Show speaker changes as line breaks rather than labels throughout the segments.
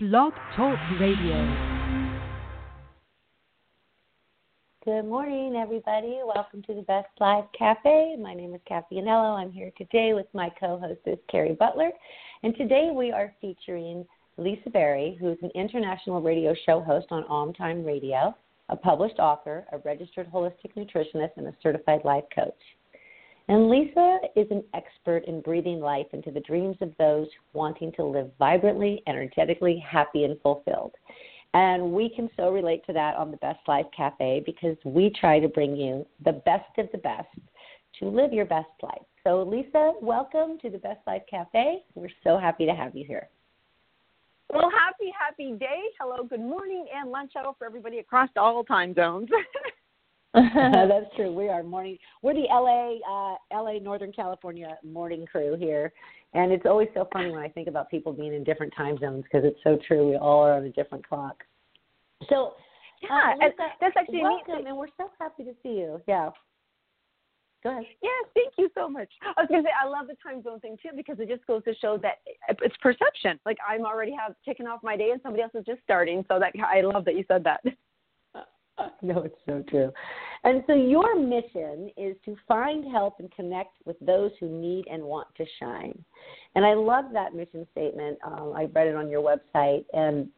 Blog Talk Radio.
Good morning, everybody. Welcome to the Best Life Cafe. My name is Cathy Anello. I'm here today with my co-hostess Cari Butler, and today we are featuring Lisa Berry, who's an international radio show host on Om Time Radio, a published author, a registered holistic nutritionist, and a certified life coach. And Lisa is an expert in breathing life into the dreams of those wanting to live vibrantly, energetically, happy, and fulfilled. And we can so relate to that on the Best Life Cafe because we try to bring you the best of the best to live your best life. So, Lisa, welcome to the Best Life Cafe. We're so happy to have you here.
Well, happy, happy day. Hello, good morning, and lunch hour for everybody across all time zones.
That's true. We are morning. We're the LA, uh, LA Northern California morning crew here, and it's always so funny when I think about people being in different time zones because it's so true. We all are on a different clock. So,
yeah,
uh, Lisa,
that's actually
welcome, and we're so happy to see you. Yeah. Go ahead.
Yes, thank you so much. I was going to say I love the time zone thing too because it just goes to show that it's perception. Like I'm already have taken off my day and somebody else is just starting. So that I love that you said that.
no, it's so true. And so your mission is to find help and connect with those who need and want to shine. And I love that mission statement. Um, I read it on your website, and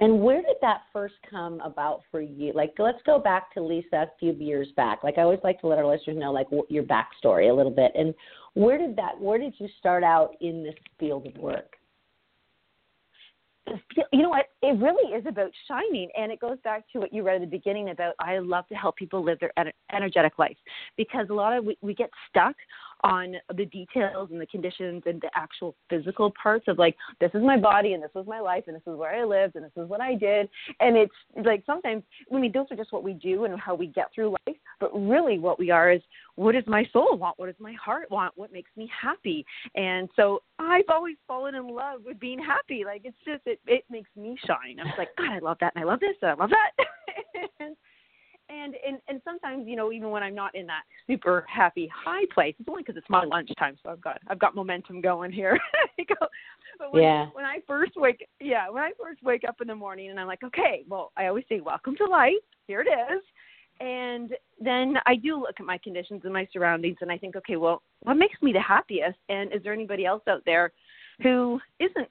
and where did that first come about for you? Like, let's go back to Lisa a few years back. Like, I always like to let our listeners know, like, your backstory a little bit. And where did that? Where did you start out in this field of work?
You know what? It really is about shining and it goes back to what you read at the beginning about i love to help people live their energetic life because a lot of we, we get stuck on the details and the conditions and the actual physical parts of like this is my body and this was my life and this is where I lived and this is what I did and it's like sometimes I mean those are just what we do and how we get through life but really what we are is what does my soul want? What does my heart want? What makes me happy? And so I've always fallen in love with being happy. Like it's just it it makes me shine. I'm like God I love that and I love this and I love that. And and and and sometimes you know even when i'm not in that super happy high place it's only because it's my lunchtime so i've got i've got momentum going here. But when,
yeah.
when i first wake yeah when i first wake up in the morning and i'm like okay well i always say welcome to life. Here it is and then i do look at my conditions and my surroundings and i think okay well what makes me the happiest and is there anybody else out there who isn't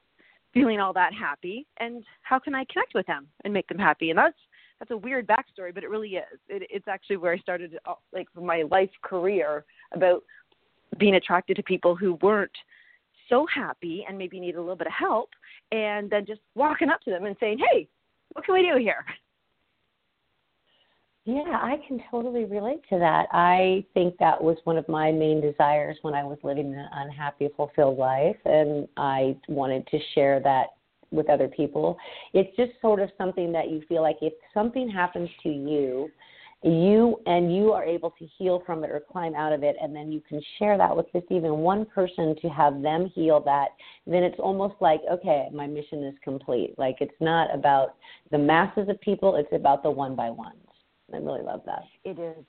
feeling all that happy and how can i connect with them and make them happy and that's that's a weird backstory, but it really is. It, it's actually where I started, uh, like my life career about being attracted to people who weren't so happy and maybe need a little bit of help, and then just walking up to them and saying, "Hey, what can we do here?"
Yeah, I can totally relate to that. I think that was one of my main desires when I was living an unhappy, fulfilled life, and I wanted to share that with other people. It's just sort of something that you feel like if something happens to you, you and you are able to heal from it or climb out of it and then you can share that with just even one person to have them heal that then it's almost like okay my mission is complete like it's not about the masses of people it's about the one by ones i really love that
it is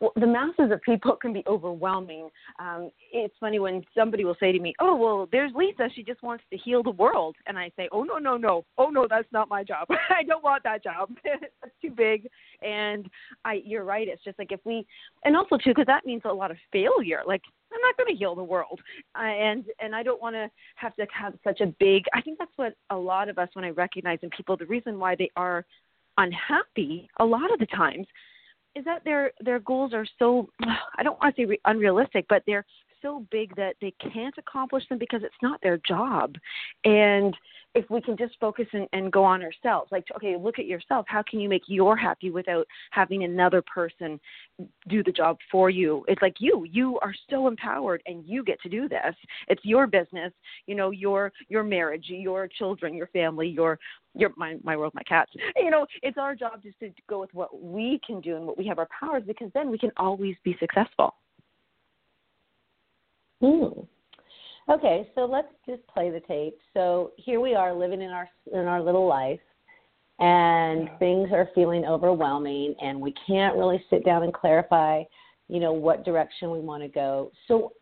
well, the masses of people can be overwhelming. Um, it's funny when somebody will say to me, "Oh, well, there's Lisa. She just wants to heal the world," and I say, "Oh no, no, no. Oh no, that's not my job. I don't want that job. that's too big." And I, you're right. It's just like if we, and also too, because that means a lot of failure. Like I'm not going to heal the world, uh, and and I don't want to have to have such a big. I think that's what a lot of us, when I recognize in people, the reason why they are unhappy a lot of the times is that their their goals are so I don't want to say re- unrealistic, but they're so big that they can't accomplish them because it's not their job. And if we can just focus and, and go on ourselves, like, okay, look at yourself. How can you make your happy without having another person do the job for you? It's like you, you are so empowered and you get to do this. It's your business, you know, your, your marriage, your children, your family, your, your, my, my world, my cats. You know, it's our job just to go with what we can do and what we have our powers because then we can always be successful.
Hmm. Okay, so let's just play the tape. So here we are living in our in our little life and things are feeling overwhelming and we can't really sit down and clarify, you know, what direction we want to go. So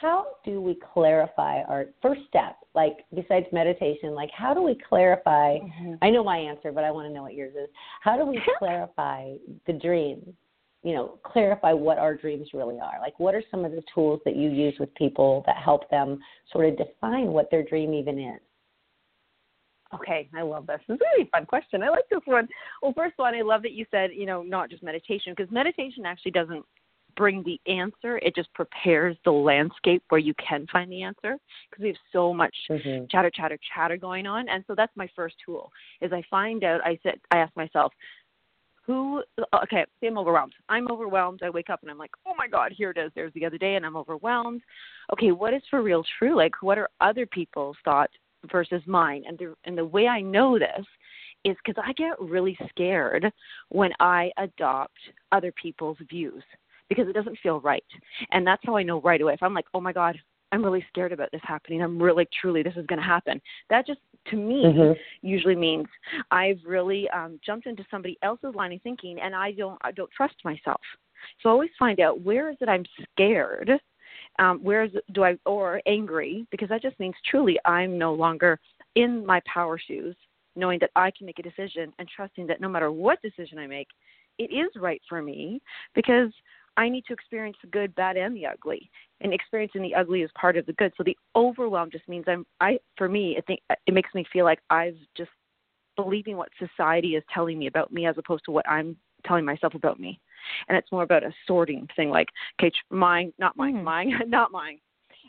how do we clarify our first step like besides meditation, like how do we clarify? Mm-hmm. I know my answer, but I want to know what yours is. How do we clarify the dreams? You know, clarify what our dreams really are. Like, what are some of the tools that you use with people that help them sort of define what their dream even is?
Okay, I love this. This is a really fun question. I like this one. Well, first one, I love that you said, you know, not just meditation, because meditation actually doesn't bring the answer. It just prepares the landscape where you can find the answer because we have so much mm-hmm. chatter, chatter, chatter going on. And so that's my first tool is I find out, I said, I ask myself, who, okay, say I'm overwhelmed. I'm overwhelmed. I wake up and I'm like, oh my God, here it is. There's the other day and I'm overwhelmed. Okay, what is for real true? Like, what are other people's thoughts versus mine? And the, and the way I know this is because I get really scared when I adopt other people's views because it doesn't feel right. And that's how I know right away. If I'm like, oh my God, I'm really scared about this happening. I'm really, truly, this is going to happen. That just, to me, mm-hmm. usually means I've really um, jumped into somebody else's line of thinking, and I don't, I don't trust myself. So I always find out where is it I'm scared, um, where is it, do I, or angry, because that just means truly I'm no longer in my power shoes, knowing that I can make a decision and trusting that no matter what decision I make, it is right for me because I need to experience the good, bad, and the ugly. And experiencing the ugly is part of the good. So the overwhelm just means I'm. I for me, I think it makes me feel like I've just believing what society is telling me about me as opposed to what I'm telling myself about me. And it's more about a sorting thing, like okay, mine, not mine, mm. mine, not mine.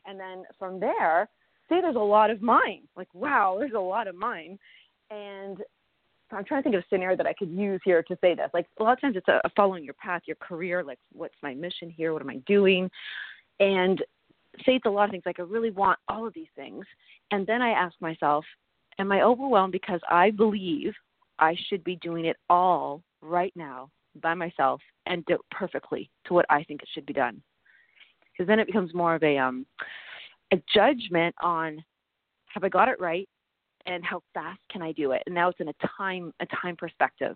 And then from there, say there's a lot of mine. Like wow, there's a lot of mine. And I'm trying to think of a scenario that I could use here to say this. Like a lot of times it's a, a following your path, your career, like what's my mission here? What am I doing? And say it's a lot of things like I really want all of these things. And then I ask myself, am I overwhelmed because I believe I should be doing it all right now by myself and do it perfectly to what I think it should be done? Because then it becomes more of a um a judgment on have I got it right? and how fast can I do it? And now it's in a time a time perspective.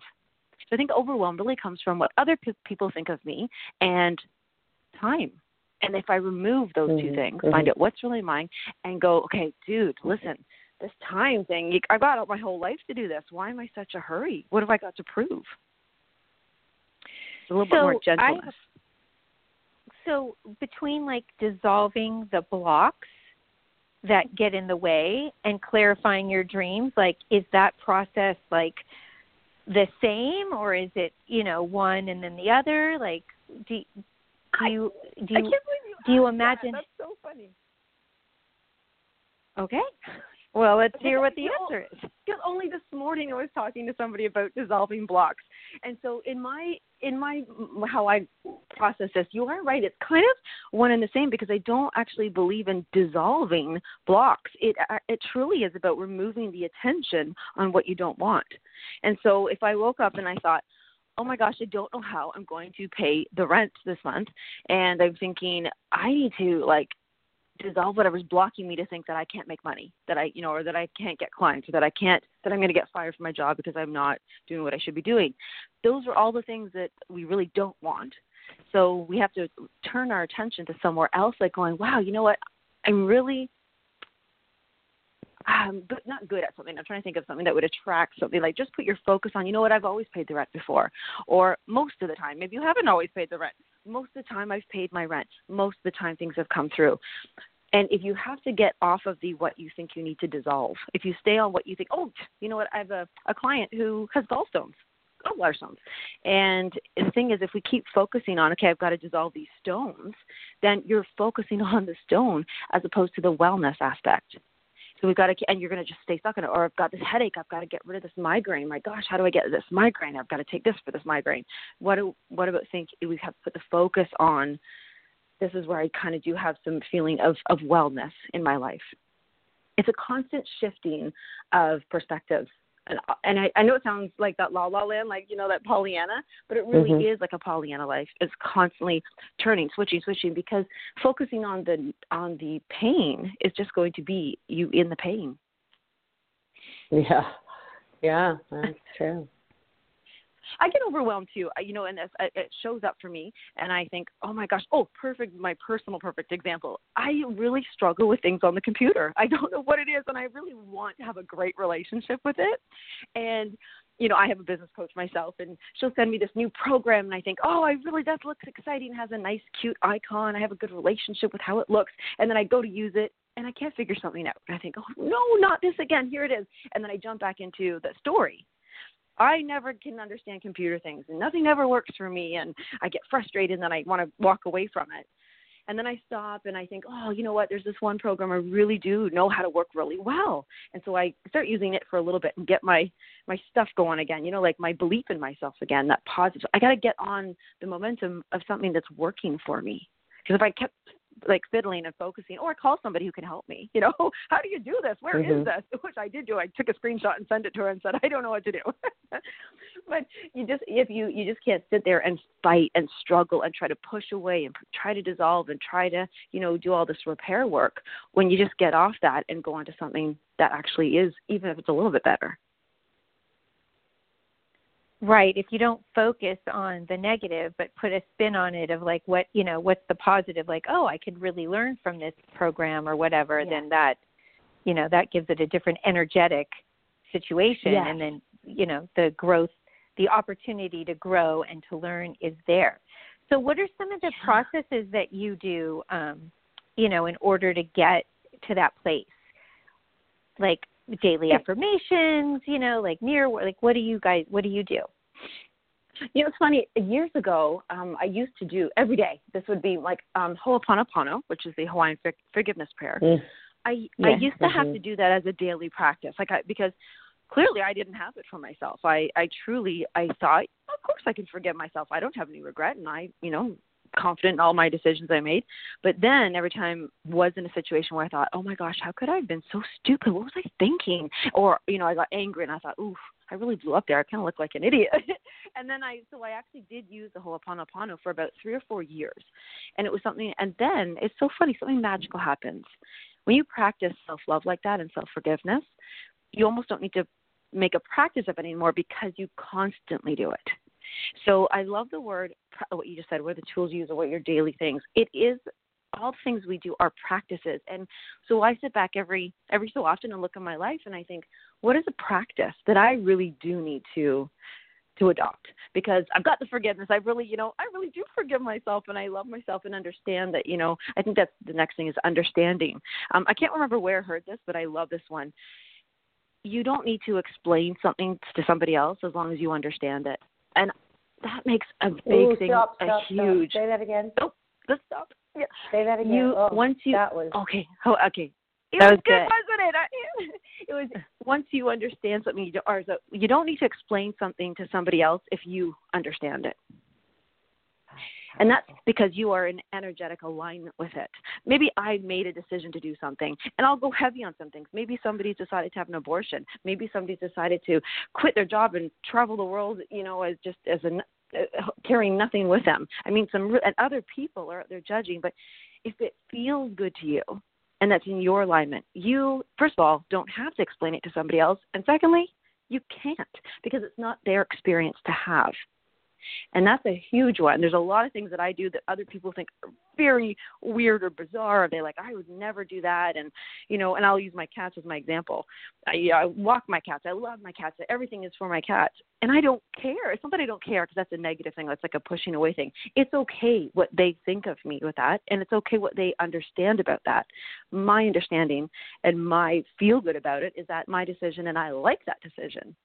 So I think overwhelm really comes from what other p- people think of me and time. And if I remove those mm-hmm. two things, mm-hmm. find out what's really mine, and go, okay, dude, listen, this time thing, I got out my whole life to do this. Why am I such a hurry? What have I got to prove? It's a little
so
bit more gentleness. I,
so between like dissolving the blocks that get in the way and clarifying your dreams like is that process like the same or is it you know one and then the other like do, do you do you,
you
do you imagine
that. that's so funny
okay well, let's hear what the answer is.
Because only this morning I was talking to somebody about dissolving blocks, and so in my in my how I process this, you are right. It's kind of one and the same because I don't actually believe in dissolving blocks. It uh, it truly is about removing the attention on what you don't want. And so if I woke up and I thought, oh my gosh, I don't know how I'm going to pay the rent this month. And I'm thinking, I need to like dissolve whatever's blocking me to think that I can't make money, that I, you know, or that I can't get clients, or that I can't, that I'm going to get fired from my job because I'm not doing what I should be doing. Those are all the things that we really don't want. So we have to turn our attention to somewhere else, like going, wow, you know what? I'm really um, but not good at something. I'm trying to think of something that would attract something. Like just put your focus on, you know what, I've always paid the rent before, or most of the time. Maybe you haven't always paid the rent. Most of the time, I've paid my rent. Most of the time, things have come through. And if you have to get off of the what you think you need to dissolve, if you stay on what you think, oh, you know what, I have a, a client who has gallstones gallbladder stones. And the thing is, if we keep focusing on, okay, I've got to dissolve these stones, then you're focusing on the stone as opposed to the wellness aspect. So we've got to, and you're going to just stay stuck in it. Or I've got this headache. I've got to get rid of this migraine. My gosh, how do I get this migraine? I've got to take this for this migraine. What do, what about think we have to put the focus on? This is where I kind of do have some feeling of of wellness in my life. It's a constant shifting of perspectives and, and I, I know it sounds like that la la land, like you know that Pollyanna, but it really mm-hmm. is like a Pollyanna life. It's constantly turning, switching, switching, because focusing on the on the pain is just going to be you in the pain.
Yeah, yeah, that's true.
I get overwhelmed too. Uh, you know, and uh, it shows up for me, and I think, oh my gosh, oh, perfect. My personal perfect example. I really struggle with things on the computer. I don't know what it is, and I really want to have a great relationship with it. And you know, I have a business coach myself, and she'll send me this new program, and I think, oh, I really that looks exciting. Has a nice, cute icon. I have a good relationship with how it looks, and then I go to use it, and I can't figure something out. And I think, oh no, not this again. Here it is, and then I jump back into the story. I never can understand computer things, and nothing ever works for me, and I get frustrated, and then I want to walk away from it. And then I stop and I think, oh, you know what? There's this one program I really do know how to work really well, and so I start using it for a little bit and get my my stuff going again. You know, like my belief in myself again. That positive. I got to get on the momentum of something that's working for me. Because if I kept like fiddling and focusing, or call somebody who can help me. You know, how do you do this? Where mm-hmm. is this? Which I did do. I took a screenshot and sent it to her and said, I don't know what to do. but you just if you you just can't sit there and fight and struggle and try to push away and try to dissolve and try to you know do all this repair work when you just get off that and go on to something that actually is even if it's a little bit better.
Right. If you don't focus on the negative, but put a spin on it of like what, you know, what's the positive, like, oh, I could really learn from this program or whatever, yeah. then that, you know, that gives it a different energetic situation.
Yeah.
And then, you know, the growth, the opportunity to grow and to learn is there. So, what are some of the yeah. processes that you do, um, you know, in order to get to that place? Like, daily affirmations, you know, like near like what do you guys what do you do?
You know, it's funny. Years ago, um, I used to do every day. This would be like um, Ho'oponopono, which is the Hawaiian for- forgiveness prayer. Mm. I yeah. I used to mm-hmm. have to do that as a daily practice, like I, because clearly I didn't have it for myself. I I truly I thought, of course I can forgive myself. I don't have any regret, and I you know confident in all my decisions I made. But then every time was in a situation where I thought, oh my gosh, how could I have been so stupid? What was I thinking? Or, you know, I got angry and I thought, oof, I really blew up there. I kind of look like an idiot. and then I, so I actually did use the Ho'oponopono for about three or four years. And it was something, and then it's so funny, something magical happens. When you practice self love like that and self forgiveness, you almost don't need to make a practice of it anymore because you constantly do it. So I love the word, what you just said, what are the tools you use or what your daily things. It is all the things we do are practices. And so i sit back every every so often and look at my life and i think what is a practice that i really do need to to adopt? Because i've got the forgiveness. I really you know i really do forgive myself and i love myself and understand that you know i think that's the next thing is understanding. Um, i can't remember where i heard this but i love this one. You don't need to explain something to somebody else as long as you understand it and that makes a big
Ooh,
thing,
stop,
a
stop,
huge.
Stop. Say that again.
Oh, let's stop. Yeah.
Say that again.
You
oh,
once you
that was
okay. Oh, okay. It
that
was,
was good,
wasn't it? I, it was once you understand something, you don't, or so, you don't need to explain something to somebody else if you understand it. And that's because you are in energetic alignment with it. Maybe I made a decision to do something and I'll go heavy on some things. Maybe somebody's decided to have an abortion. Maybe somebody's decided to quit their job and travel the world, you know, as just as an uh, carrying nothing with them. I mean, some and other people are they're judging, but if it feels good to you and that's in your alignment, you first of all don't have to explain it to somebody else, and secondly, you can't because it's not their experience to have. And that's a huge one. There's a lot of things that I do that other people think are very weird or bizarre. They're like, I would never do that. And, you know, and I'll use my cats as my example. I, I walk my cats. I love my cats. Everything is for my cats. And I don't care. It's not that I don't care because that's a negative thing. That's like a pushing away thing. It's okay what they think of me with that. And it's okay what they understand about that. My understanding and my feel good about it is that my decision and I like that decision.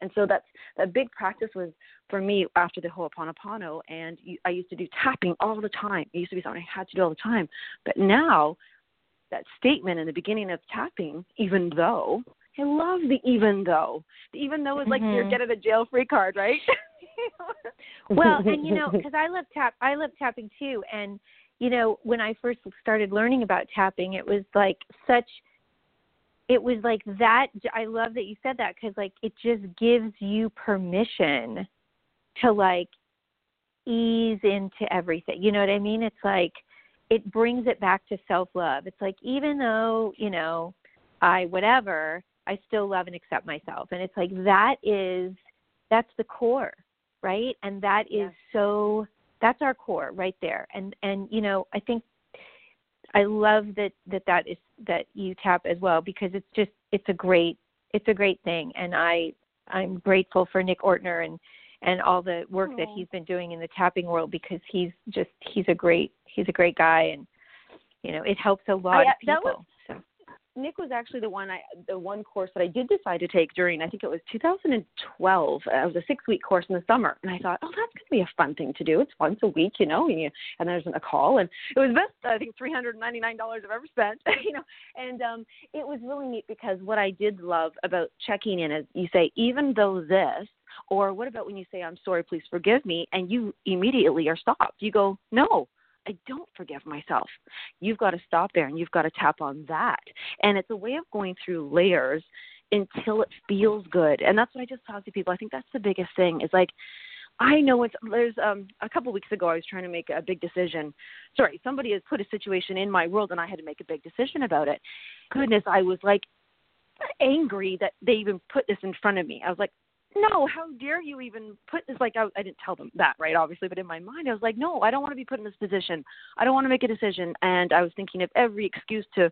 And so that's that big practice was for me after the Ho'oponopono, and I used to do tapping all the time. It used to be something I had to do all the time, but now that statement in the beginning of tapping, even though I love the even though. The even though is like mm-hmm. you're getting a jail free card, right?
well, and you know, because I love tap, I love tapping too, and you know, when I first started learning about tapping, it was like such it was like that i love that you said that because like it just gives you permission to like ease into everything you know what i mean it's like it brings it back to self love it's like even though you know i whatever i still love and accept myself and it's like that is that's the core, right? And that is
Yeah.
so that's our core right there. And and you know, I think I love that that that is that you tap as well because it's just it's a great it's a great thing. And I I'm grateful for Nick Ortner and and all the work that he's been doing in the tapping world because he's just he's a great he's a great guy. And you know it helps a oh, lot
I-
of
that
people.
was-
so
Nick was actually the one I the one course that I did decide to take during I think it was 2012. Uh, it was a six week course in the summer, and I thought, oh, that's gonna be a fun thing to do. It's once a week, you know, and, you, and there's a call, and it was best I think 399 dollars I've ever spent, you know, and um, it was really neat because what I did love about checking in is you say even though this. Or what about when you say, I'm sorry, please forgive me, and you immediately are stopped? You go, No, I don't forgive myself. You've got to stop there and you've got to tap on that. And it's a way of going through layers until it feels good. And that's what I just talk to people. I think that's the biggest thing is like I know it's there's um a couple weeks ago I was trying to make a big decision. Sorry, somebody has put a situation in my world and I had to make a big decision about it. Goodness, I was like angry that they even put this in front of me. I was like, no, how dare you even put this? Like, I, I didn't tell them that, right? Obviously, but in my mind, I was like, no, I don't want to be put in this position. I don't want to make a decision. And I was thinking of every excuse to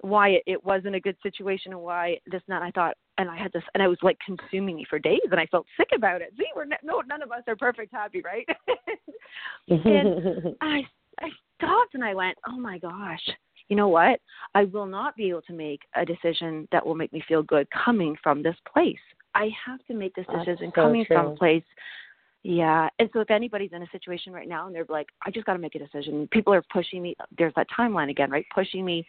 why it, it wasn't a good situation and why this and that. I thought, and I had this, and I was like consuming me for days, and I felt sick about it. See, we're no, none of us are perfect happy, right? and I, I stopped and I went, oh my gosh, you know what? I will not be able to make a decision that will make me feel good coming from this place. I have to make this decision
so
coming from
true.
a place. Yeah. And so if anybody's in a situation right now and they're like, I just got to make a decision, people are pushing me, there's that timeline again, right? Pushing me,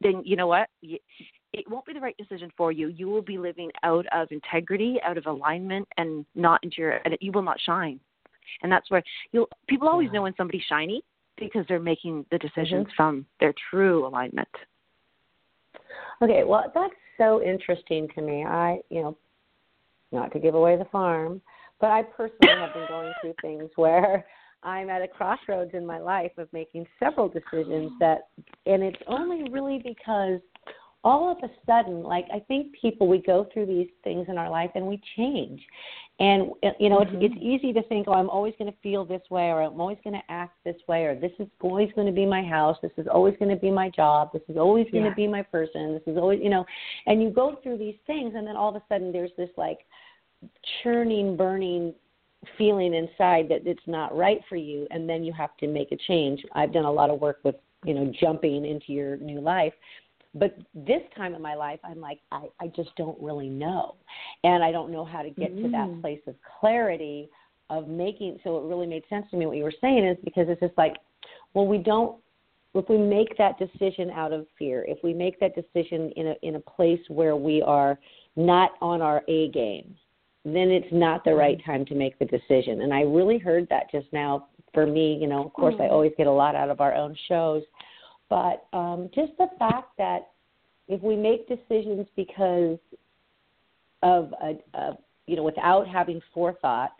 then you know what? It won't be the right decision for you. You will be living out of integrity, out of alignment, and not into your, and you will not shine. And that's where you'll, people always
Yeah.
know when somebody's shiny because they're making the decisions
Mhm.
from their true alignment.
Okay, well, that's so interesting to me. I, you know, not to give away the farm, but I personally have been going through things where I'm at a crossroads in my life of making several decisions that, and it's only really because all of a sudden, like I think people, we go through these things in our life and we change. And you know,
Mhm.
it's it's easy to think, oh, I'm always going to feel this way, or I'm always going to act this way, or this is always going to be my house, this is always going to be my job, this is always going
Yeah.
to be my person, this is always, you know, and you go through these things, and then all of a sudden there's this like churning, burning feeling inside that it's not right for you, and then you have to make a change. I've done a lot of work with you know jumping into your new life but this time in my life i'm like i i just don't really know and i don't know how to get to that
Mm.
place of clarity of making so it really made sense to me what you were saying is because it's just like well we don't if we make that decision out of fear if we make that decision in a in a place where we are not on our a game then it's not the right time to make the decision. And i really heard that just now for me you know of course i
Mm.
always get a lot out of our own shows. But um, just the fact that if we make decisions because of a, a you know without having forethought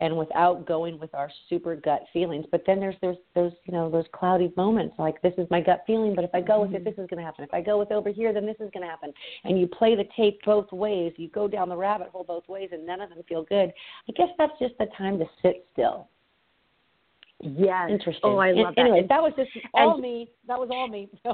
and without going with our super gut feelings. But then there's there's those you know those cloudy moments like this is my gut feeling but if i go with it mm-hmm. this is going to happen. If i go with over here then this is going to happen. And you play the tape both ways. You go down the rabbit hole both ways and none of them feel good. I guess that's just the time to sit still.
Yes.
Oh, interesting.
Oh, I love that.
anyway that was just all
and-
me. That was all me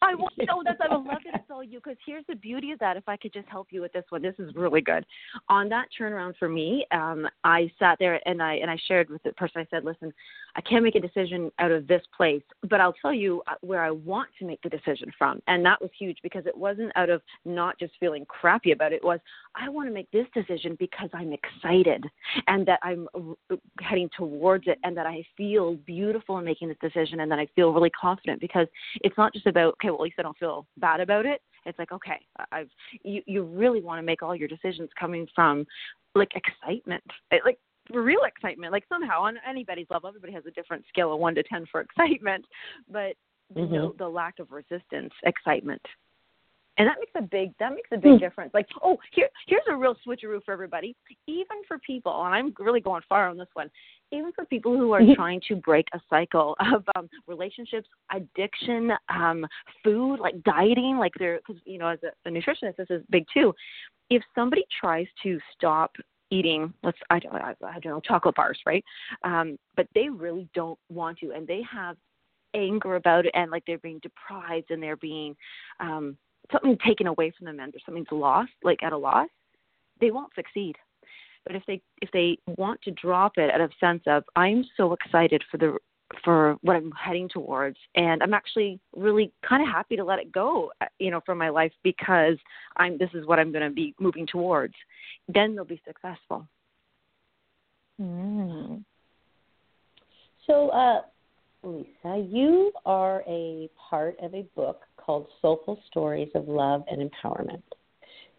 I want to know that's I would love to it's all you because here's the beauty of that. If I could just help you with this one, this is really good. On that turnaround for me, um, I sat there and I and I shared with the person. I said, "Listen, I can't make a decision out of this place, but I'll tell you uh, where I want to make the decision from." And that was huge because it wasn't out of not just feeling crappy about it. It was I want to make this decision because I'm excited and that I'm heading towards it and that I feel beautiful in making this decision and that I feel really confident because it's not just about okay, well at least I don't feel bad about it. It's like okay, I've you you really want to make all your decisions coming from like excitement, It- like real excitement. Like somehow on anybody's level, everybody has a different scale of one to ten for excitement, but the,
Mhm.
no, the lack of resistance, excitement. And that makes a big that makes a big difference. Like, oh, here here's a real switcheroo for everybody. Even for people, and I'm really going far on this one. Even for people who are
Mhm.
trying to break a cycle of um, relationships, addiction, um, food, like dieting, like they're because you know as a, a nutritionist, this is big too. If somebody tries to stop eating let's I don't I, don't know chocolate bars, right? Um, but they really don't want to, and they have anger about it, and like they're being deprived, and they're being um, something taken away from them, and there's something's lost, like at a loss. They won't succeed. But if they if they want to drop it out of sense of I'm so excited for the for what I'm heading towards. And I'm actually really kind of happy to let it go, uh, you know, from my life because I'm this is what I'm going to be moving towards. Then they'll be successful.
Mm.
So, uh, Lisa, you are a part of a book called Soulful Stories of Love and Empowerment.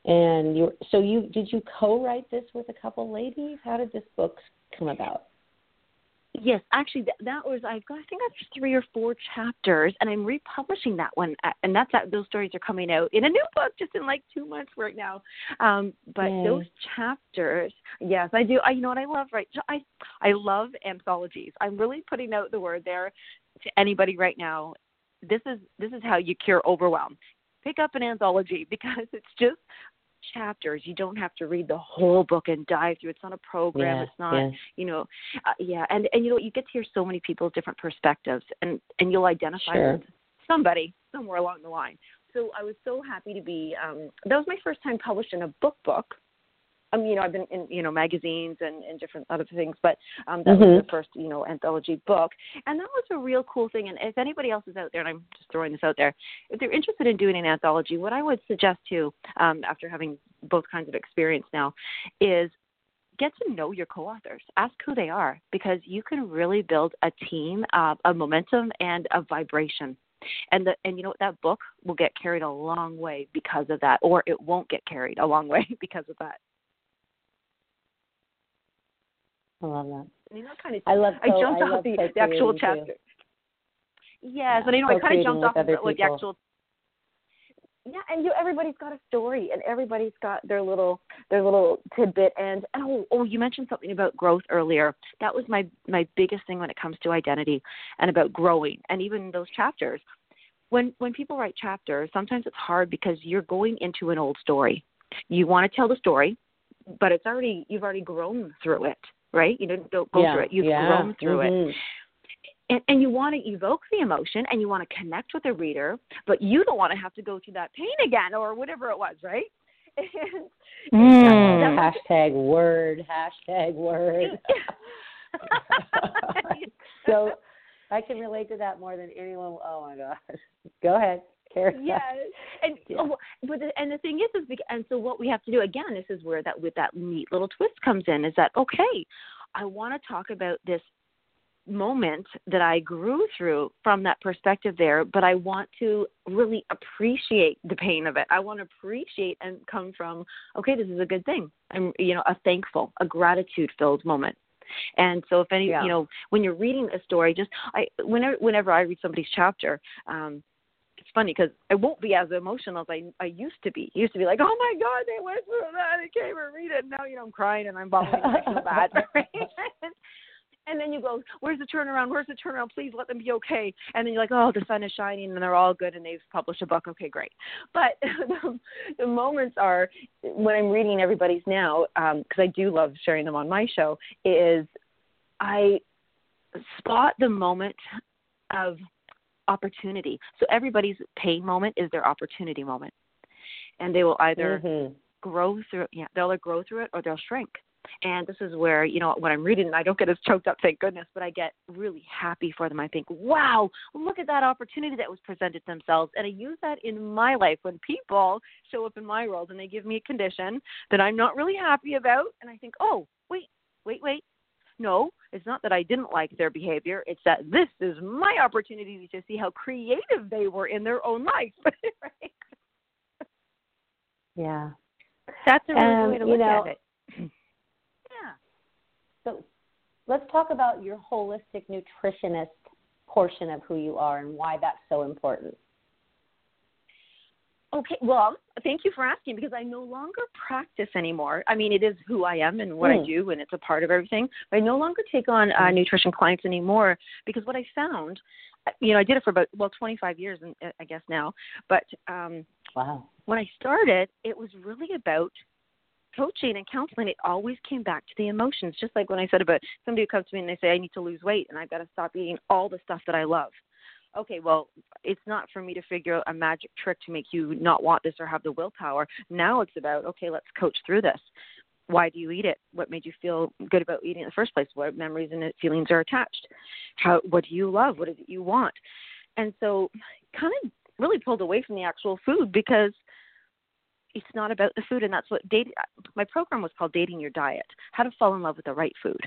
And you so you did you co-write this with a couple ladies? How did this book come about?
Yes, actually, that, that was I've got I think I've three or four chapters, and I'm republishing that one, and that's that, those stories are coming out in a new book just in like two months right now. Um, but
Yay.
those chapters, yes, I do. I you know what I love right? I I love anthologies. I'm really putting out the word there to anybody right now. This is this is how you cure overwhelm. Pick up an anthology because it's just chapters. You don't have to read the whole book and dive through. It's not a program.
Yeah,
it's not,
yeah.
you know, uh, yeah. And and you know you get to hear so many people's different perspectives, and and you'll identify
Sure.
with somebody somewhere along the line. So I was so happy to be. Um, that was my first time published in a book book. Um, you know, I've been in you know magazines and, and different other things, but um, that was
Mhm.
the first you know anthology book, and that was a real cool thing. And if anybody else is out there, and I'm just throwing this out there, if they're interested in doing an anthology, what I would suggest to, um, after having both kinds of experience now, is get to know your co-authors. Ask who they are because you can really build a team of, of momentum and of vibration. And the and you know what that book will get carried a long way because of that, or it won't get carried a long way because of that.
I love that.
And you know, kind of
I love
I jumped
I
off the, the actual
too.
chapter. Yes,
Yeah,
and you know, I kind of jumped off of like the actual. Yeah, and you everybody's got a story, and everybody's got their little their little tidbit. And oh, oh, you mentioned something about growth earlier. That was my my biggest thing when it comes to identity and about growing, and even those chapters. When when people write chapters, sometimes it's hard because you're going into an old story. You want to tell the story, but it's already you've already grown through it, right? You don't don't go
yeah.
through it. You've
yeah.
grown through it
Mhm.
and, and you want to evoke the emotion and you want to connect with the reader, but you don't want to have to go through that pain again or whatever it was, right? And
Mm.
that-
Hashtag word. Hashtag word. so I can relate to that more than anyone. Oh my gosh. Go ahead. On.
yeah, and
Yeah.
oh, but the, and the thing is, is bec- and so what we have to do again, this is where that with that neat little twist comes in, is that okay? I want to talk about this moment that I grew through from that perspective there, but I want to really appreciate the pain of it. I want to appreciate and come from, okay, this is a good thing. I'm, you know, a thankful, a gratitude filled moment. And so if any,
Yeah.
you know, when you're reading a story, just I, whenever, whenever I read somebody's chapter, um, it's funny because I won't be as emotional as I I used to be. I used to be like, oh my god, they went through that, they can't even read it. Now you know I'm crying and I'm bawling and I feel bad. And then you go, where's the turnaround? Where's the turnaround? Please let them be okay. And then you're like, oh, the sun is shining and they're all good and they've published a book. Okay, great. But the, the moments are when I'm reading everybody's now um, because I do love sharing them on my show. Is I spot the moment of opportunity. So everybody's pain moment is their opportunity moment. And they will either
Mhm.
grow through yeah, they'll either grow through it or they'll shrink. And this is where, you know, when I'm reading I don't get as choked up, thank goodness, but I get really happy for them. I think, Wow, look at that opportunity that was presented to themselves and I use that in my life when people show up in my world and they give me a condition that I'm not really happy about and I think, Oh, wait, wait, wait. No, it's not that I didn't like their behavior. It's that this is my opportunity to see how creative they were in their own life. right?
Yeah.
That's a really
Um,
good way to
you
look
know,
at it.
Yeah.
So let's talk about your holistic nutritionist portion of who you are and why that's so important.
Okay, well, thank you for asking because I no longer practice anymore. I mean, it is who I am and what I
Mm.
do, and it's a part of everything. But I no longer take on uh,
Mm.
nutrition clients anymore because what I found, uh, you know, I did it for about well 25 years, and uh, I guess now. But um,
Wow.
when I started, it was really about coaching and counseling, it always came back to the emotions. Just like when I said about somebody who comes to me and they say, I need to lose weight and I've got to stop eating all the stuff that I love. Okay, well, it's not for me to figure out a magic trick to make you not want this or have the willpower. Now it's about, okay, let's coach through this. Why do you eat it? What made you feel good about eating in the first place? What memories and feelings are attached? How what do you love? What is it you want? And so kind of really pulled away from the actual food because it's not about the food and that's what date my program was called dating your diet how to fall in love with the right food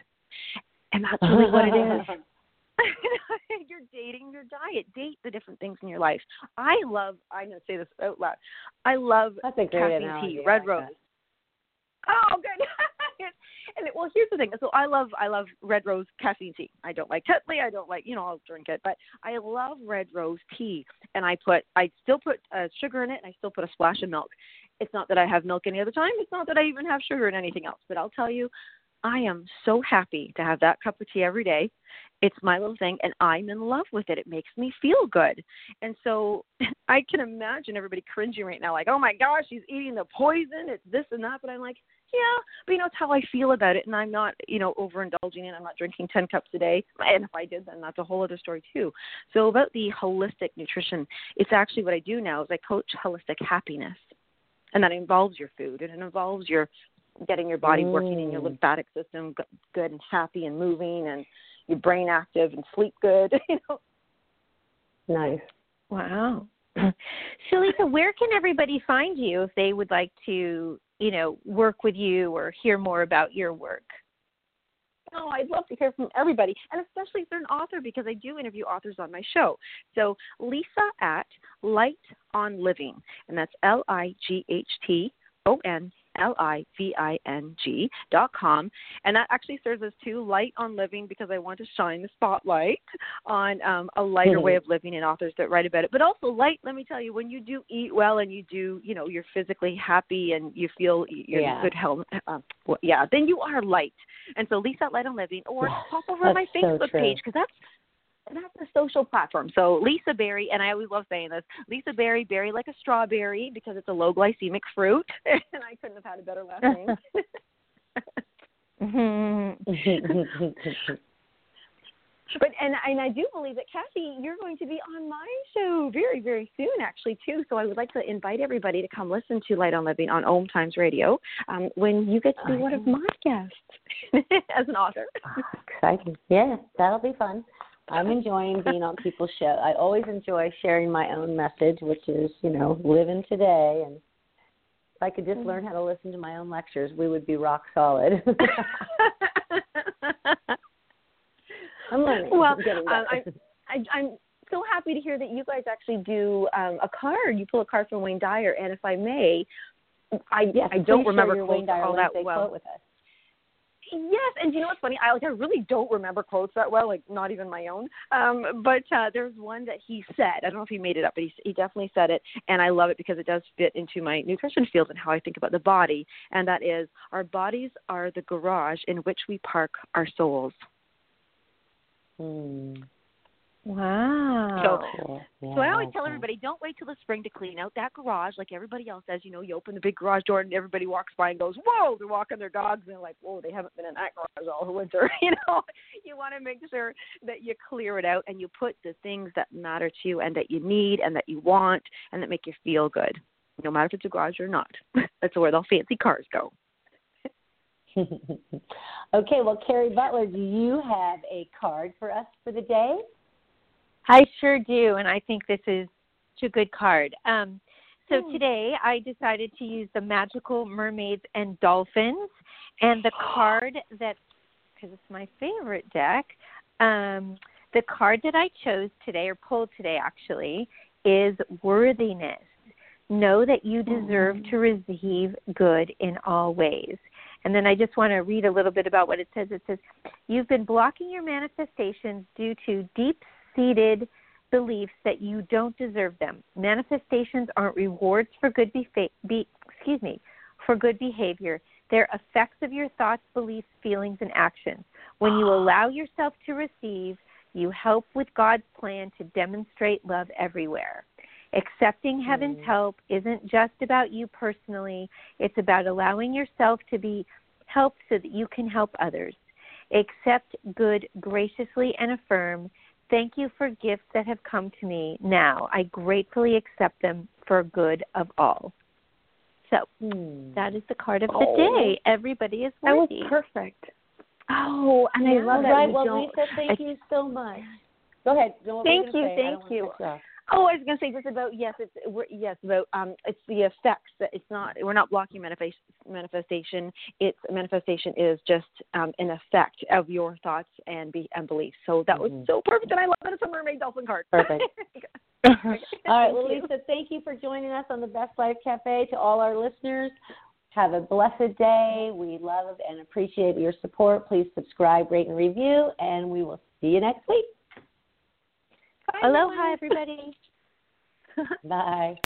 and that's really what it is you're dating your diet. Date the different things in your life. I love i'm to say this out loud. I love
that's a caffeine
analogy.
tea
red
like
rose. oh good. And it, well here's the thing. So i love i love red rose caffeine tea. I don't like tetley. I don't like you know i'll drink it. But i love red rose tea. And i put i still put uh, sugar in it and i still put a splash of milk. It's not that I have milk any other time. It's not that I even have sugar in anything else. But I'll tell you, I am so happy to have that cup of tea every day. It's my little thing, and I'm in love with it. It makes me feel good. And so I can imagine everybody cringing right now, like, oh my gosh, she's eating the poison. It's this and that. But I'm like, yeah, but you know, it's how I feel about it. And I'm not, you know, overindulging it. I'm not drinking 10 cups a day. And if I did, then that's a whole other story too. So about the holistic nutrition, it's actually what I do now is I coach holistic happiness and that involves your food and it involves your getting your body working and your
Mm.
lymphatic system good and happy and moving and your brain active and sleep good you know
Nice.
Wow. So Lisa, where can everybody find you if they would like to, you know, work with you or hear more about your work?
Oh, I'd love to hear from everybody, and especially if they're an author, because I do interview authors on my show. So, Lisa at Light on Living, and that's L I G H T O N L I V I N G dot com. And that actually serves as two light on living because I want to shine the spotlight on um, a lighter way of living and authors that write about it. But also light, let me tell you, when you do eat well and you do, you know, you're physically happy and you feel you're
Yeah.
in good health, uh, well, yeah, then you are light. And so Lisa Light on Living, or pop over my
that's so
Facebook
true.
page because that's that's a social platform. So Lisa Berry, and I always love saying this, Lisa Berry, berry like a strawberry because it's a low glycemic fruit, and I couldn't have had a better last name. but and and I do believe that Cathy, you're going to be on my show very very soon, actually too. So I would like to invite everybody to come listen to Light on Living on Om Times Radio um, when you get to be one of my guests as an author.
Exciting. Yeah, that'll be fun. I'm enjoying being on people's show. I always enjoy sharing my own message, which is, you know, living today. And if I could just learn how to listen to my own lectures, we would be rock solid. I'm learning.
Well,
I'm
um,
better.
I, I'm so happy to hear that you guys actually do um, a card. You pull a card from Wayne Dyer, and if I may, I
yes,
I don't remember
Wayne Dyer
all that well.
quote with us.
Yes, and you know what's funny? I like I really don't remember quotes that well, like not even my own. Um, but uh, there's one that he said. I don't know if he made it up, but he he definitely said it, and I love it because it does fit into my nutrition field and how I think about the body. And that is, our bodies are the garage in which we park our souls.
Hmm.
Wow.
Cool.
So I always
Yeah,
tell everybody, don't wait till the spring to clean out that garage like everybody else does. You know, you open the big garage door and everybody walks by and goes, "Whoa!" They're walking their dogs and they're like, "Whoa!" They haven't been in that garage all winter. You know, you want to make sure that you clear it out and you put the things that matter to you and that you need and that you want and that make you feel good, no matter if it's a garage or not. That's where the fancy cars go.
okay, well, Cari Butler, do you have a card for us for the day?
I sure do, and I think this is such a good card. Um, so
Hmm.
today I decided to use the Magical Mermaids and Dolphins, and the card that, because it's my favorite deck, um, the card that I chose today, or pulled today actually, is Worthiness. Know that you deserve to receive good in all ways. And then I just want to read a little bit about what it says. It says, You've been blocking your manifestations due to deep seated beliefs that you don't deserve them. Manifestations aren't rewards for good befa- be, excuse me, for good behavior. They're effects of your thoughts, beliefs, feelings, and actions. When you allow yourself to receive, you help with God's plan to demonstrate love everywhere. Accepting heaven's
Mm.
help isn't just about you personally, it's about allowing yourself to be helped so that you can help others. Accept good graciously and affirm, Thank you for gifts that have come to me. Now I gratefully accept them for good of all. So
Hmm.
that is the card of the
Oh.
day. Everybody is welcome.
That was perfect. Oh, and I love that
right.
we
Well. Lisa, thank
I-
you so much. Go ahead. Go-
Thank you, thank you.
Cut you off.
Oh, I was going to say just about yes, it's we're, yes about um, it's the effects that it's not we're not blocking manifest, manifestation. It's manifestation is just um, an effect of your thoughts and be and beliefs. So that was
Mhm.
so perfect, and I love that it's a mermaid dolphin card.
Perfect. All right. Well. Lisa, thank you for joining us on the Best Life Cafe. To all our listeners, have a blessed day. We love and appreciate your support. Please subscribe, rate, and review, and we will see you next week.
Aloha, everybody.
Bye.